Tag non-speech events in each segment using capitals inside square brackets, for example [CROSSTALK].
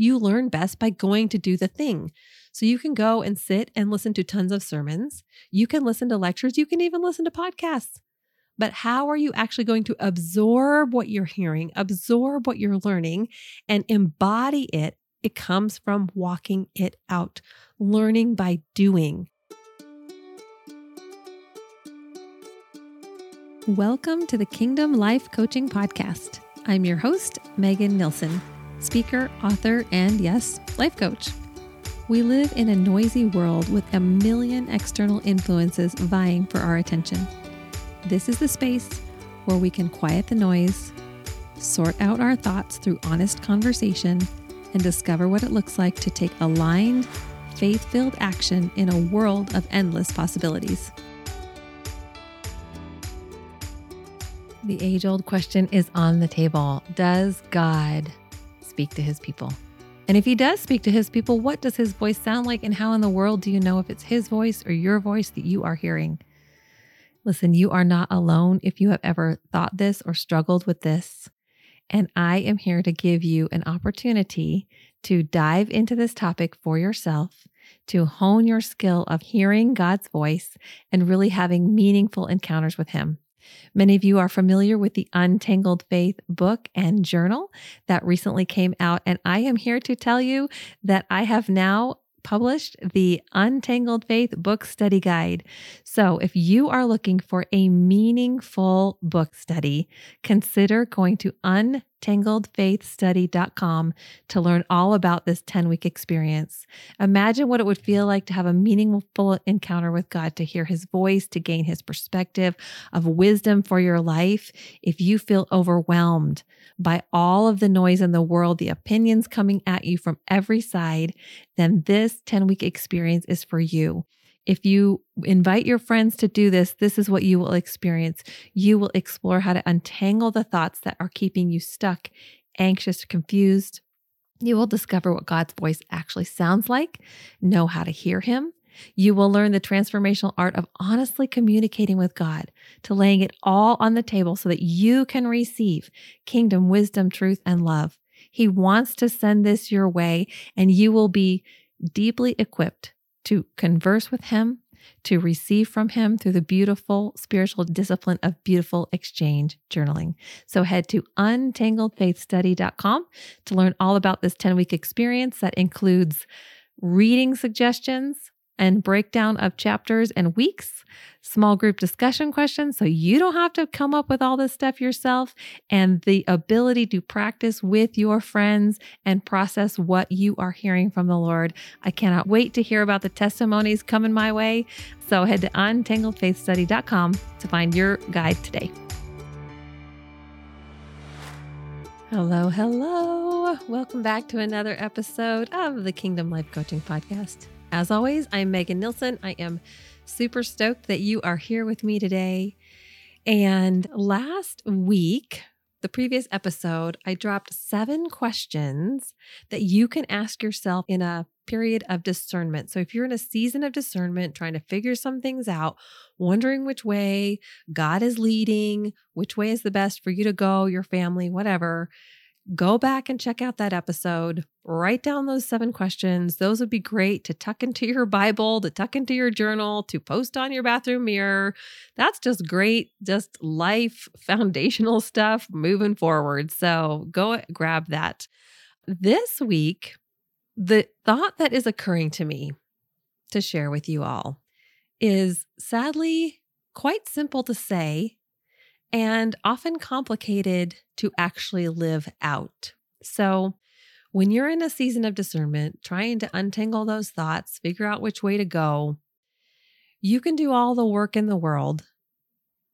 You learn best by going to do the thing. So you can go and sit and listen to tons of sermons. You can listen to lectures. You can even listen to podcasts. But how are you actually going to absorb what you're hearing, absorb what you're learning, and embody it? It comes from walking it out, learning by doing. Welcome to the Kingdom Life Coaching Podcast. I'm your host, Megan Nilsson, speaker, author, and yes, life coach. We live in a noisy world with a million external influences vying for our attention. This is the space where we can quiet the noise, sort out our thoughts through honest conversation, and discover what it looks like to take aligned, faith filled action in a world of endless possibilities. The age old question is on the table Does God speak to his people? And if he does speak to his people, what does his voice sound like? And how in the world do you know if it's his voice or your voice that you are hearing? Listen, you are not alone if you have ever thought this or struggled with this. And I am here to give you an opportunity to dive into this topic for yourself, to hone your skill of hearing God's voice and really having meaningful encounters with Him. Many of you are familiar with the Untangled Faith book and journal that recently came out. And I am here to tell you that I have now published the Untangled Faith Book Study Guide. So, if you are looking for a meaningful book study, consider going to untangledfaithstudy.com to learn all about this 10 week experience. Imagine what it would feel like to have a meaningful encounter with God, to hear his voice, to gain his perspective of wisdom for your life. If you feel overwhelmed by all of the noise in the world, the opinions coming at you from every side, then this 10 week experience is for you. If you invite your friends to do this, this is what you will experience. You will explore how to untangle the thoughts that are keeping you stuck, anxious, confused. You will discover what God's voice actually sounds like, know how to hear Him. You will learn the transformational art of honestly communicating with God, to laying it all on the table so that you can receive kingdom, wisdom, truth, and love. He wants to send this your way, and you will be deeply equipped to converse with Him, to receive from Him through the beautiful spiritual discipline of beautiful exchange journaling. So head to untangledfaithstudy.com to learn all about this 10 week experience that includes reading suggestions, and breakdown of chapters and weeks, small group discussion questions so you don't have to come up with all this stuff yourself, and the ability to practice with your friends and process what you are hearing from the Lord. I cannot wait to hear about the testimonies coming my way. So head to untangledfaithstudy.com to find your guide today. Hello, hello. Welcome back to another episode of the Kingdom Life Coaching Podcast. As always, I'm Megan Nilsson. I am super stoked that you are here with me today. And last week, the previous episode, I dropped seven questions that you can ask yourself in a period of discernment. So, if you're in a season of discernment, trying to figure some things out, wondering which way God is leading, which way is the best for you to go, your family, whatever, go back and check out that episode. Write down those seven questions. Those would be great to tuck into your Bible, to tuck into your journal, to post on your bathroom mirror. That's just great, just life [LAUGHS] foundational stuff moving forward. So go grab that. This week, the thought that is occurring to me to share with you all is sadly quite simple to say and often complicated to actually live out. So, when you're in a season of discernment, trying to untangle those thoughts, figure out which way to go, you can do all the work in the world,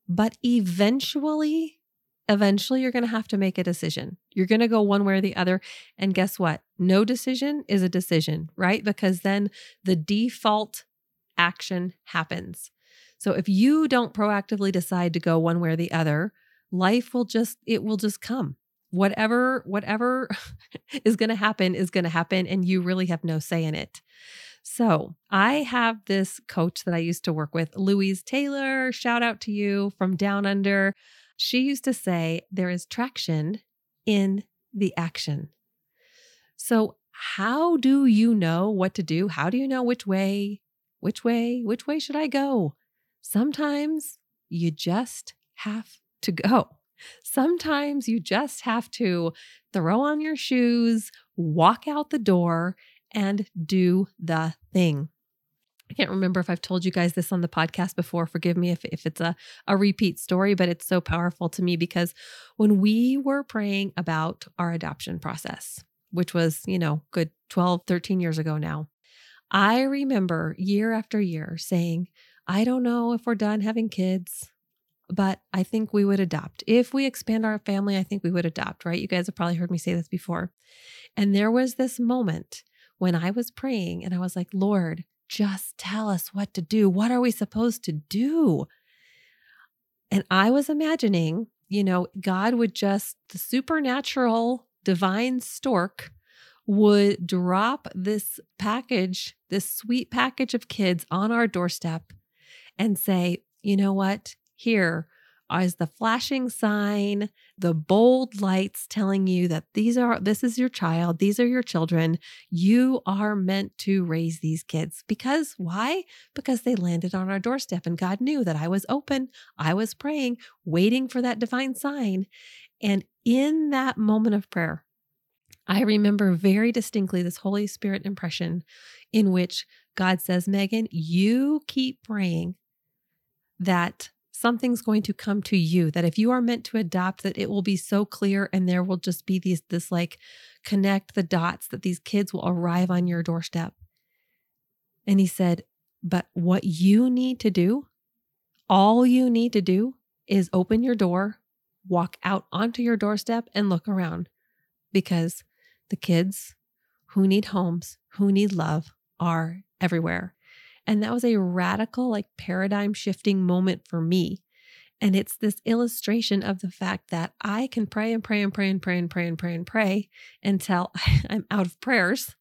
but eventually, eventually you're going to have to make a decision. You're going to go one way or the other. And guess what? No decision is a decision, right? Because then the default action happens. So if you don't proactively decide to go one way or the other, life will just it will just come. Whatever whatever [LAUGHS] is going to happen is going to happen and you really have no say in it. So, I have this coach that I used to work with, Louise Taylor, shout out to you from down under. She used to say there is traction in the action. So, how do you know what to do? How do you know which way, which way, which way should I go? Sometimes you just have to go. Sometimes you just have to throw on your shoes, walk out the door, and do the thing. I can't remember if I've told you guys this on the podcast before. Forgive me if, if it's a, a repeat story, but it's so powerful to me because when we were praying about our adoption process, which was, you know, good 12, 13 years ago now, I remember year after year saying, I don't know if we're done having kids, but I think we would adopt. If we expand our family, I think we would adopt, right? You guys have probably heard me say this before. And there was this moment when I was praying and I was like, Lord, just tell us what to do. What are we supposed to do? And I was imagining, you know, God would just, the supernatural divine stork would drop this package, this sweet package of kids on our doorstep and say, you know what? Here, is the flashing sign, the bold lights telling you that these are this is your child, these are your children. You are meant to raise these kids. Because why? Because they landed on our doorstep and God knew that I was open, I was praying, waiting for that divine sign. And in that moment of prayer, I remember very distinctly this Holy Spirit impression in which God says, Megan, you keep praying that something's going to come to you that if you are meant to adopt that it will be so clear and there will just be these this like connect the dots that these kids will arrive on your doorstep. And he said but what you need to do all you need to do is open your door walk out onto your doorstep and look around because the kids who need homes who need love are everywhere and that was a radical, like paradigm shifting moment for me. And it's this illustration of the fact that I can pray and pray and pray and pray and pray and pray and pray until [LAUGHS] I'm out of prayers.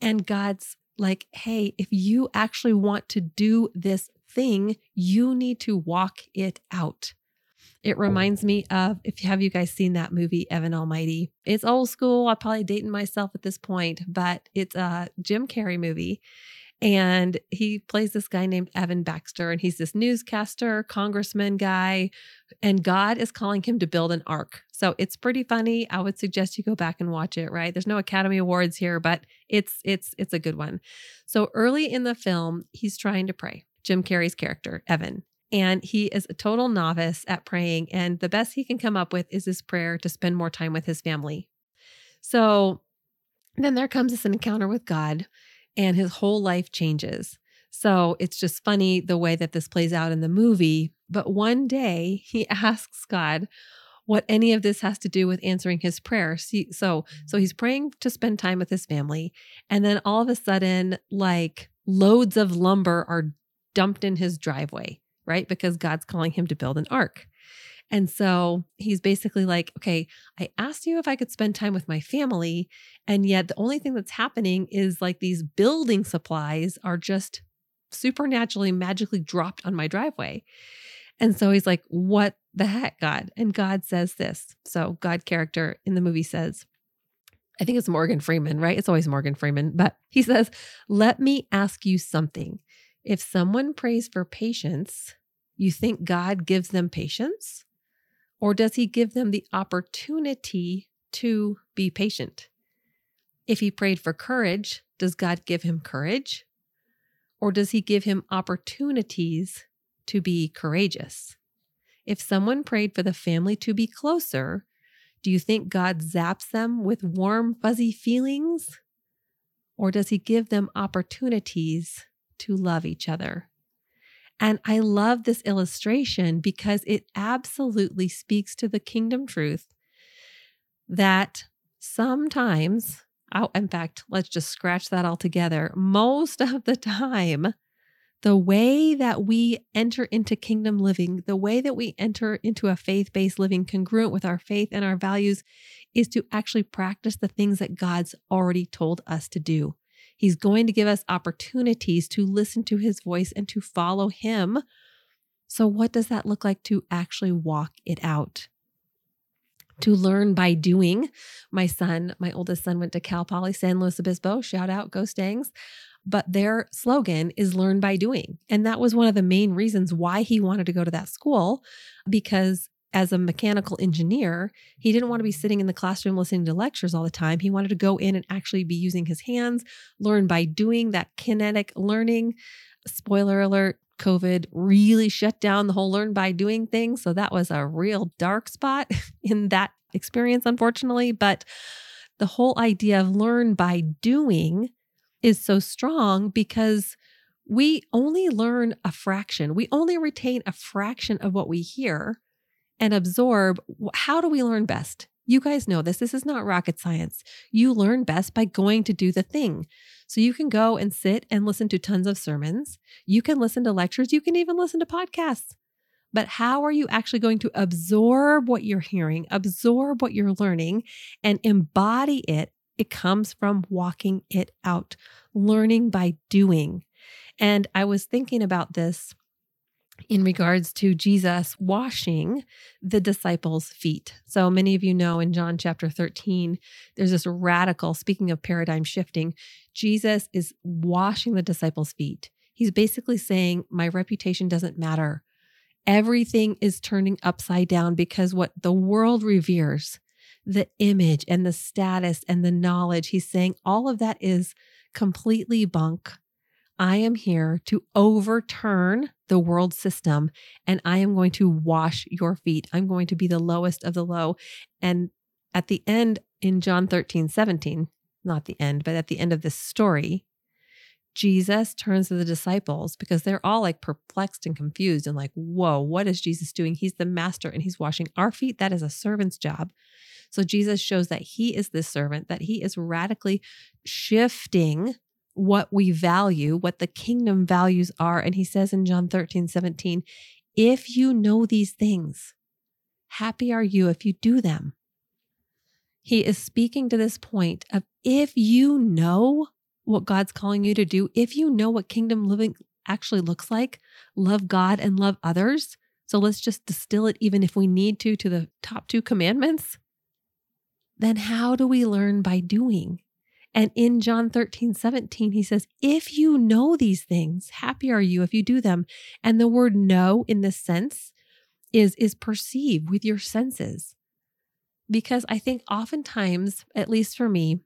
And God's like, hey, if you actually want to do this thing, you need to walk it out. It oh, reminds me of if have you guys seen that movie Evan Almighty? It's old school. I'm probably dating myself at this point, but it's a Jim Carrey movie. And he plays this guy named Evan Baxter, and he's this newscaster, congressman guy. And God is calling him to build an ark. So it's pretty funny. I would suggest you go back and watch it, right? There's no Academy Awards here, but it's it's it's a good one. So early in the film, he's trying to pray. Jim Carrey's character, Evan. And he is a total novice at praying. And the best he can come up with is this prayer to spend more time with his family. So then there comes this encounter with God and his whole life changes. So it's just funny the way that this plays out in the movie. But one day he [LAUGHS] asks God what any of this has to do with answering his prayer. So so he's praying to spend time with his family, and then all of a sudden, like loads of lumber are dumped in his driveway, right? Because God's calling him to build an ark. And so he's basically like, okay, I asked you if I could spend time with my family. And yet the only thing that's happening is like these building supplies are just supernaturally, magically dropped on my driveway. And so he's like, what the heck, God? And God says this. So, God character in the movie says, I think it's Morgan Freeman, right? It's always Morgan Freeman, but [LAUGHS] he says, Let me ask you something. If someone prays for patience, you think God gives them patience? Or does he give them the opportunity to be patient? If he prayed for courage, does God give him courage? Or does he give him opportunities to be courageous? If someone prayed for the family to be closer, do you think God zaps them with warm, fuzzy feelings? Or does he give them opportunities to love each other? And I love this illustration because it absolutely speaks to the kingdom truth that sometimes, oh, in fact, let's just scratch that all together. Most of the time, the way that we enter into kingdom living, the way that we enter into a faith based living congruent with our faith and our values is to actually practice the things that God's already told us to do. He's going to give us opportunities to listen to his voice and to follow him. So, what does that look like to actually walk it out? to learn by doing. My son, my oldest son, went to Cal Poly San Luis Obispo. Shout out, Go Stangs. But their slogan is learn by doing. And that was one of the main reasons why he wanted to go to that school because as a mechanical engineer, he didn't want to be sitting in the classroom listening to lectures all the time. He wanted to go in and actually be using his hands, learn by doing that kinetic learning. Spoiler alert, COVID really shut down the whole learn by doing thing. So that was a real dark spot [LAUGHS] in that experience, unfortunately. But the whole idea of learn by doing is so strong because we only learn a fraction, we only retain a fraction of what we hear and absorb. How do we learn best? You guys know this. This is not rocket science. You learn best by going to do the thing. So you can go and sit and listen to tons of sermons. You can listen to lectures. You can even listen to podcasts. But how are you actually going to absorb what you're hearing, absorb what you're learning, and embody it? It comes from walking it out, learning by doing. And I was thinking about this in regards to Jesus washing the disciples' feet. So many of you know in John chapter 13, there's this radical, speaking of paradigm shifting, Jesus is washing the disciples' feet. He's basically saying, My reputation doesn't matter. Everything is turning upside down because what the world reveres, the image and the status and the knowledge, he's saying all of that is completely bunk I am here to overturn the world system and I am going to wash your feet. I'm going to be the lowest of the low. And at the end in John 13, 17, not the end, but at the end of this story, Jesus turns to the disciples because they're all like perplexed and confused and like, whoa, what is Jesus doing? He's the master and he's washing our feet. That is a servant's job. So Jesus shows that he is this servant, that he is radically shifting what we value, what the kingdom values are. And he says in John 13, 17, if you know these things, happy are you if you do them. He is speaking to this point of if you know what God's calling you to do, if you know what kingdom living actually looks like, love God and love others. So let's just distill it, even if we need to, to the top two commandments. Then how do we learn by doing? And in John 13, 17, he says, If you know these things, happy are you if you do them. And the word know in this sense is, is perceive with your senses. Because I think oftentimes, at least for me,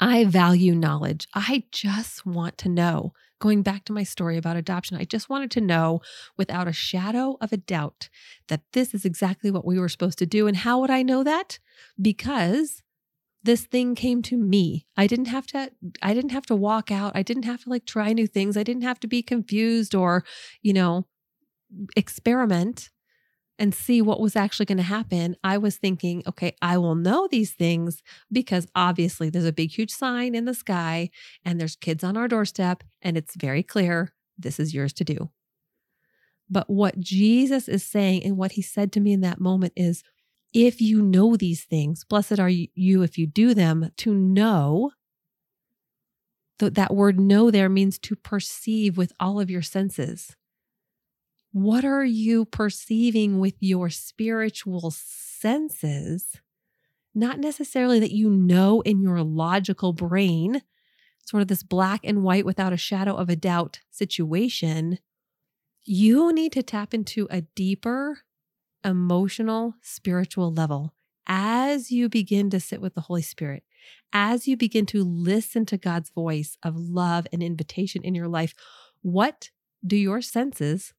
I value knowledge. I just want to know. Going back to my story about adoption, I just wanted to know without a shadow of a doubt that this is exactly what we were supposed to do. And how would I know that? Because this thing came to me. I didn't have to I didn't have to walk out. I didn't have to like try new things. I didn't have to be confused or, you know, experiment and see what was actually going to happen. I was thinking, okay, I will know these things because obviously there's a big huge sign in the sky and there's kids on our doorstep and it's very clear this is yours to do. But what Jesus is saying and what he said to me in that moment is if you know these things, blessed are you if you do them, to know. That word know there means to perceive with all of your senses. What are you perceiving with your spiritual senses? Not necessarily that you know in your logical brain, sort of this black and white without a shadow of a doubt situation. You need to tap into a deeper emotional, spiritual level as you begin to sit with the Holy Spirit, as you begin to listen to God's voice of love and invitation in your life, what do your senses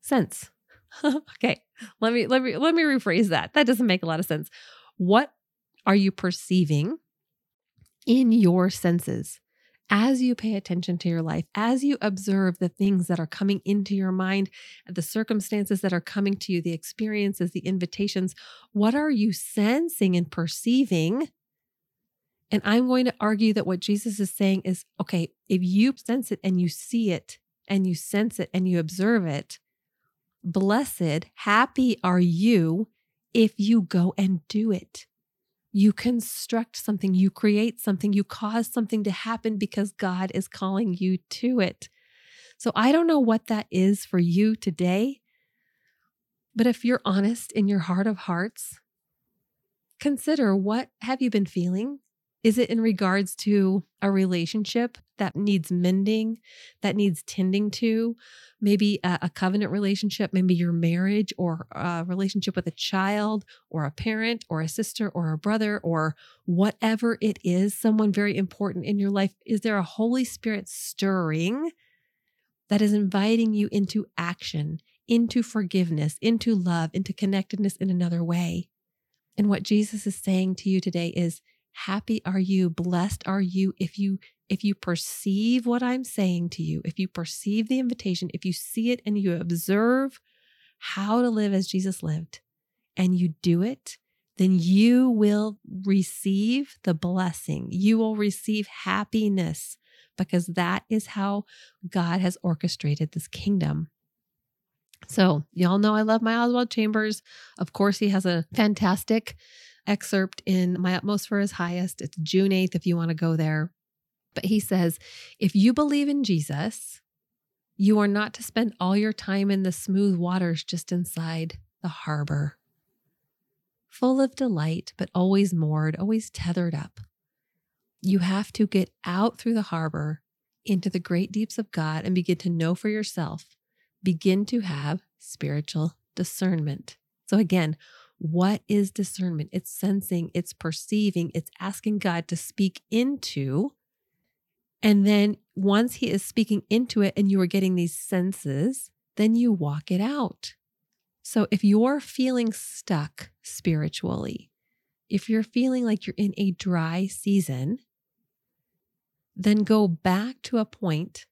sense? [LAUGHS] okay, let me let me let me rephrase that. That doesn't make a lot of sense. What are you perceiving in your senses? As you pay attention to your life, as you observe the things that are coming into your mind, the circumstances that are coming to you, the experiences, the invitations, what are you sensing and perceiving? And I'm going to argue that what Jesus is saying is okay, if you sense it and you see it and you sense it and you observe it, blessed, happy are you if you go and do it. You construct something, you create something, you cause something to happen because God is calling you to it. So I don't know what that is for you today, but if you're honest in your heart of hearts, consider what have you been feeling? Is it in regards to a relationship that needs mending, that needs tending to? Maybe a, a, covenant relationship, maybe your marriage or a relationship with a child or a parent or a sister or a brother or whatever it is, someone very important in your life. Is there a Holy Spirit stirring that is inviting you into action, into forgiveness, into love, into connectedness in another way? And what Jesus is saying to you today is happy are you, blessed are you if you if you perceive what I'm saying to you, if you perceive the invitation, if you see it and you observe how to live as Jesus lived and you do it, then you will receive the blessing. You will receive happiness because that is how God has orchestrated this kingdom. So, y'all know I love my Oswald Chambers. Of course, he has a fantastic excerpt in My Utmost for His Highest. It's June 8th if you want to go there. But he says, if you believe in Jesus, you are not to spend all your time in the smooth waters just inside the harbor, full of delight, but always moored, always tethered up. You have to get out through the harbor into the great deeps of God and begin to know for yourself begin to have spiritual discernment. So, again, what is discernment? It's sensing, it's perceiving, it's asking God to speak into. And then once He is speaking into it and you are getting these senses, then you walk it out. So if you're feeling stuck spiritually, if you're feeling like you're in a dry season, then go back to a point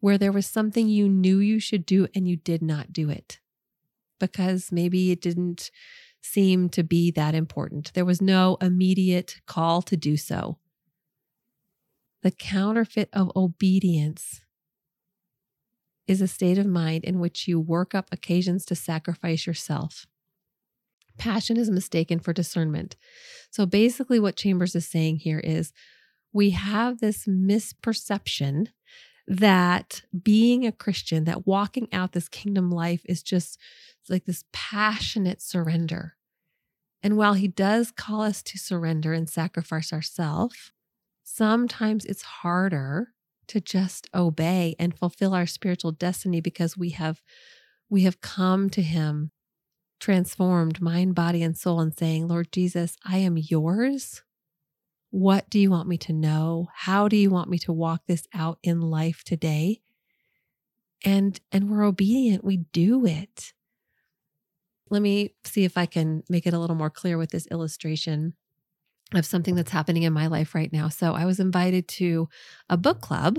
where there was something you knew you should do and you did not do it because maybe it didn't seem to be that important. There was no immediate call to do so. The counterfeit of obedience is a state of mind in which you work up occasions to sacrifice yourself. Passion is mistaken for discernment. So basically, what Chambers is saying here is we have this misperception that being a Christian, that walking out this kingdom life is just like this passionate surrender. And while he does call us to surrender and sacrifice ourselves, sometimes it's harder to just obey and fulfill our spiritual destiny because we have we have come to him transformed mind body and soul and saying lord jesus i am yours what do you want me to know? How do you want me to walk this out in life today? And and we're obedient, we do it. Let me see if I can make it a little more clear with this illustration of something that's happening in my life right now. So, I was invited to a book club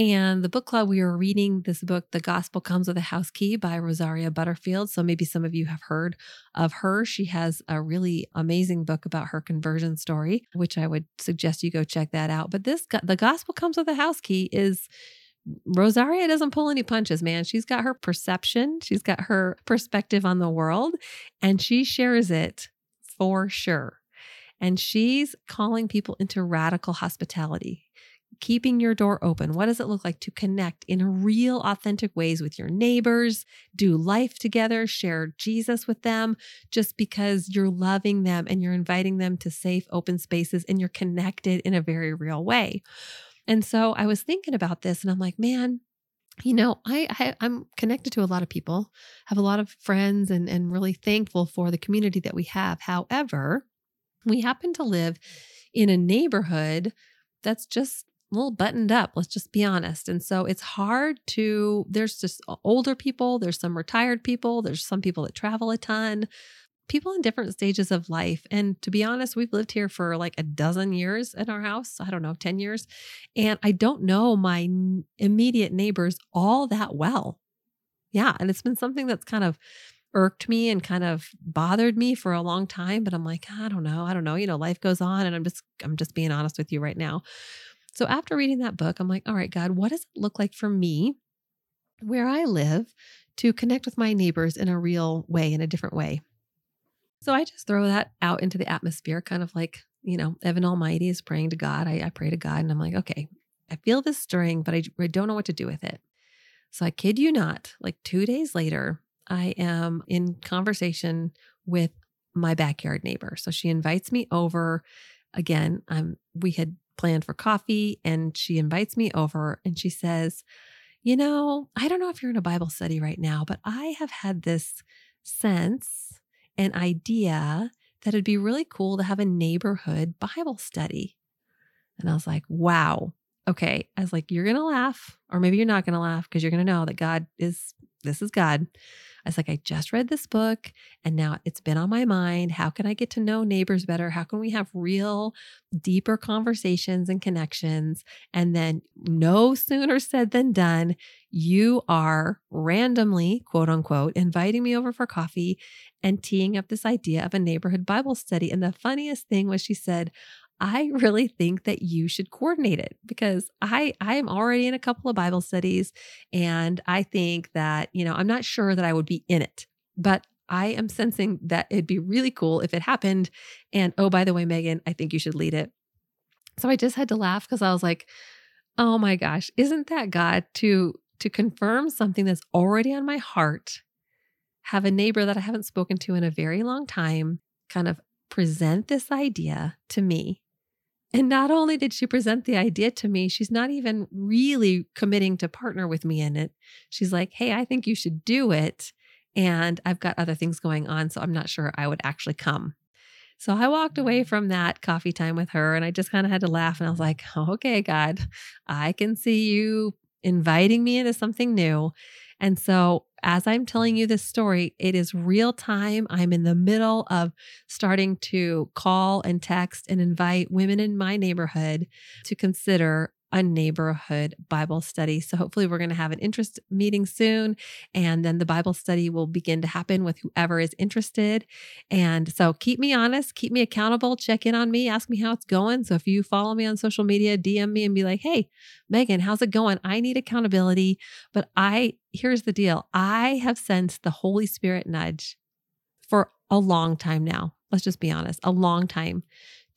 and the book club, we were reading this book, The Gospel Comes with a House Key by Rosaria Butterfield. So maybe some of you have heard of her. She has a really amazing book about her conversion story, which I would suggest you go check that out. But this, The Gospel Comes with a House Key is Rosaria doesn't pull any punches, man. She's got her perception, she's got her perspective on the world, and she shares it for sure. And she's calling people into radical hospitality keeping your door open. What does it look like to connect in real, authentic ways with your neighbors, do life together, share Jesus with them, just because you're loving them and you're inviting them to safe, open spaces and you're connected in a very real way. And so I was thinking about this and I'm like, man, you know, I, I am connected to a lot of people, have a lot of friends and and really thankful for the community that we have. However, we happen to live in a neighborhood that's just a little buttoned up, let's just be honest. And so it's hard to, there's just older people, there's some retired people, there's some people that travel a ton, people in different stages of life. And to be honest, we've lived here for like a dozen years in our house. I don't know, 10 years. And I don't know my immediate neighbors all that well. Yeah. And it's been something that's kind of, irked me and kind of bothered me for a long time but i'm like i don't know i don't know you know life goes on and i'm just i'm just being honest with you right now so after reading that book, I'm like, all right, God, what does it look like for me where I live to connect with my neighbors in a real way, in a different way? So I just throw that out into the atmosphere, kind of like, you know, Evan Almighty is praying to God. I, I pray to God and I'm like, okay, I feel this stirring, but I, I don't know what to do with it. So I kid you not, like two days later, I am in conversation with my backyard neighbor. So she invites me over. Again, um, we had planned for coffee and she invites me over and she says, You know, I don't know if you're in a Bible study right now, but I have had this sense, an idea that it'd be really cool to have a neighborhood Bible study. And I was like, wow. Okay. I was like, you're going to laugh, or maybe you're not going to laugh because you're going to know that God is, this is God. I was like, I just read this book and now it's been on my mind. How can I get to know neighbors better? How can we have real, deeper conversations and connections? And then, no sooner said than done, you are randomly, quote unquote, inviting me over for coffee and teeing up this idea of a neighborhood Bible study. And the funniest thing was, she said, I really think that you should coordinate it because I I am already in a couple of Bible studies and I think that, you know, I'm not sure that I would be in it, but I am sensing that it'd be really cool if it happened. And oh, by the way, Megan, I think you should lead it. So I just had to laugh because I was like, oh my gosh, isn't that God to to confirm something that's already on my heart? Have a neighbor that I haven't spoken to in a very long time kind of present this idea to me and not only did she present the idea to me, she's not even really committing to partner with me in it. She's like, hey, I think you should do it. And I've got other things going on. So I'm not sure I would actually come. So I walked away mm. from that coffee time with her and I just kind of had to laugh. And I was like, [LAUGHS] okay, God, I can see you inviting me into something new. And so, as I'm telling you this story, it is real time. I'm in the middle of starting to call and text and invite women in my neighborhood to consider a neighborhood Bible study. So hopefully we're going to have an interest meeting soon and then the Bible study will begin to happen with whoever is interested. And so keep me honest, keep me accountable, check in on me, ask me how it's going. So if you follow me on social media, DM me and be like, "Hey, Megan, how's it going? I need accountability." But I here's the deal. I have sensed the Holy Spirit nudge for a long time now. Let's just be honest, a long time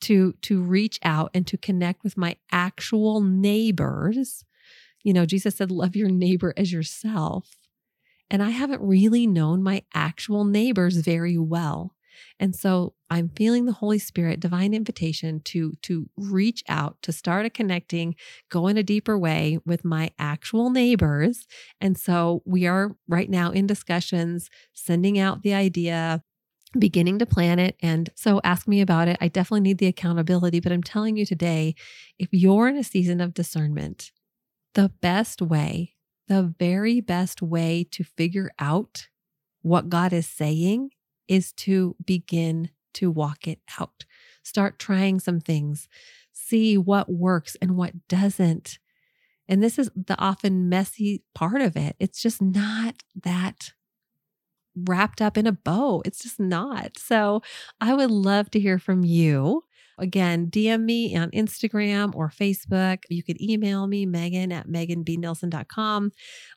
to to reach out and to connect with my actual neighbors. You know, Jesus said love your neighbor as yourself. And I haven't really known my actual neighbors very well. And so I'm feeling the Holy Spirit divine invitation to to reach out, to start a connecting, go in a deeper way with my actual neighbors. And so we are right now in discussions, sending out the idea beginning to plan it. And so ask me about it. I definitely need the accountability, but I'm telling you today if you're in a season of discernment, the best way, the very best way to figure out what God is saying is to begin to walk it out. Start trying some things, see what works and what doesn't. And this is the often messy part of it. It's just not that wrapped up in a bow. It's just not. So I would love to hear from you. Again, DM me on Instagram or Facebook. You could email me, Megan at meganbnilson.com.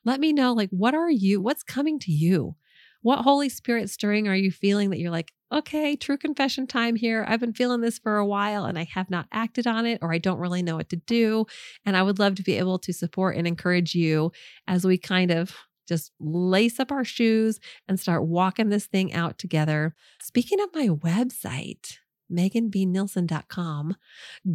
Let me know, like, what are you, what's coming to you? What Holy Spirit stirring are you feeling that you're like, okay, true confession time here. I've been feeling this for a while and I have not acted on it, or I don't really know what to do. And I would love to be able to support and encourage you as we kind of just lace up our shoes and start walking this thing out together. Speaking of my website, meganbnilson.com.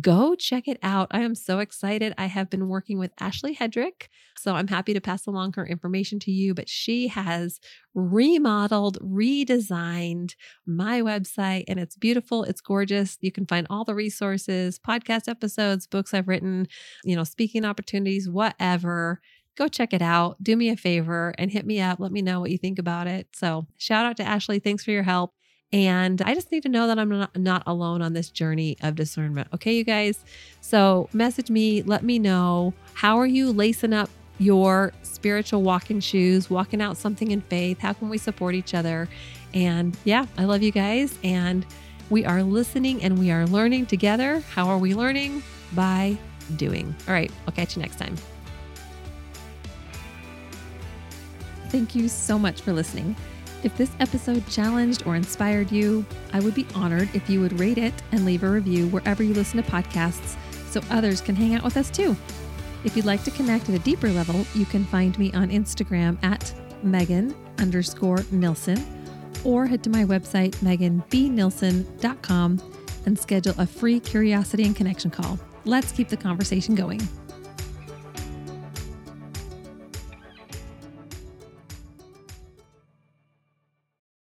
Go check it out. I am so excited. I have been working with Ashley Hedrick, so I'm happy to pass along her information to you. But she has remodeled, redesigned my website, and it's beautiful. It's gorgeous. You can find all the resources, podcast episodes, books I've written, you know, speaking opportunities, whatever go check it out. Do me a favor and hit me up. Let me know what you think about it. So, shout out to Ashley. Thanks for your help. And I just need to know that I'm not, not alone on this journey of discernment. Okay, you guys? So, message me, let me know. How are you lacing up your spiritual walking shoes, walking out something in faith? How can we support each other? And yeah, I love you guys. And we are listening and we are learning together. How are we learning? By doing. All right, I'll catch you next time. Thank you so much for listening. If this episode challenged or inspired you, I would be honored if you would rate it and leave a review wherever you listen to podcasts so others can hang out with us too. If you'd like to connect at a deeper level, you can find me on Instagram at Megan underscore Nilson or head to my website, meganbnilson.com, and schedule a free curiosity and connection call. Let's keep the conversation going.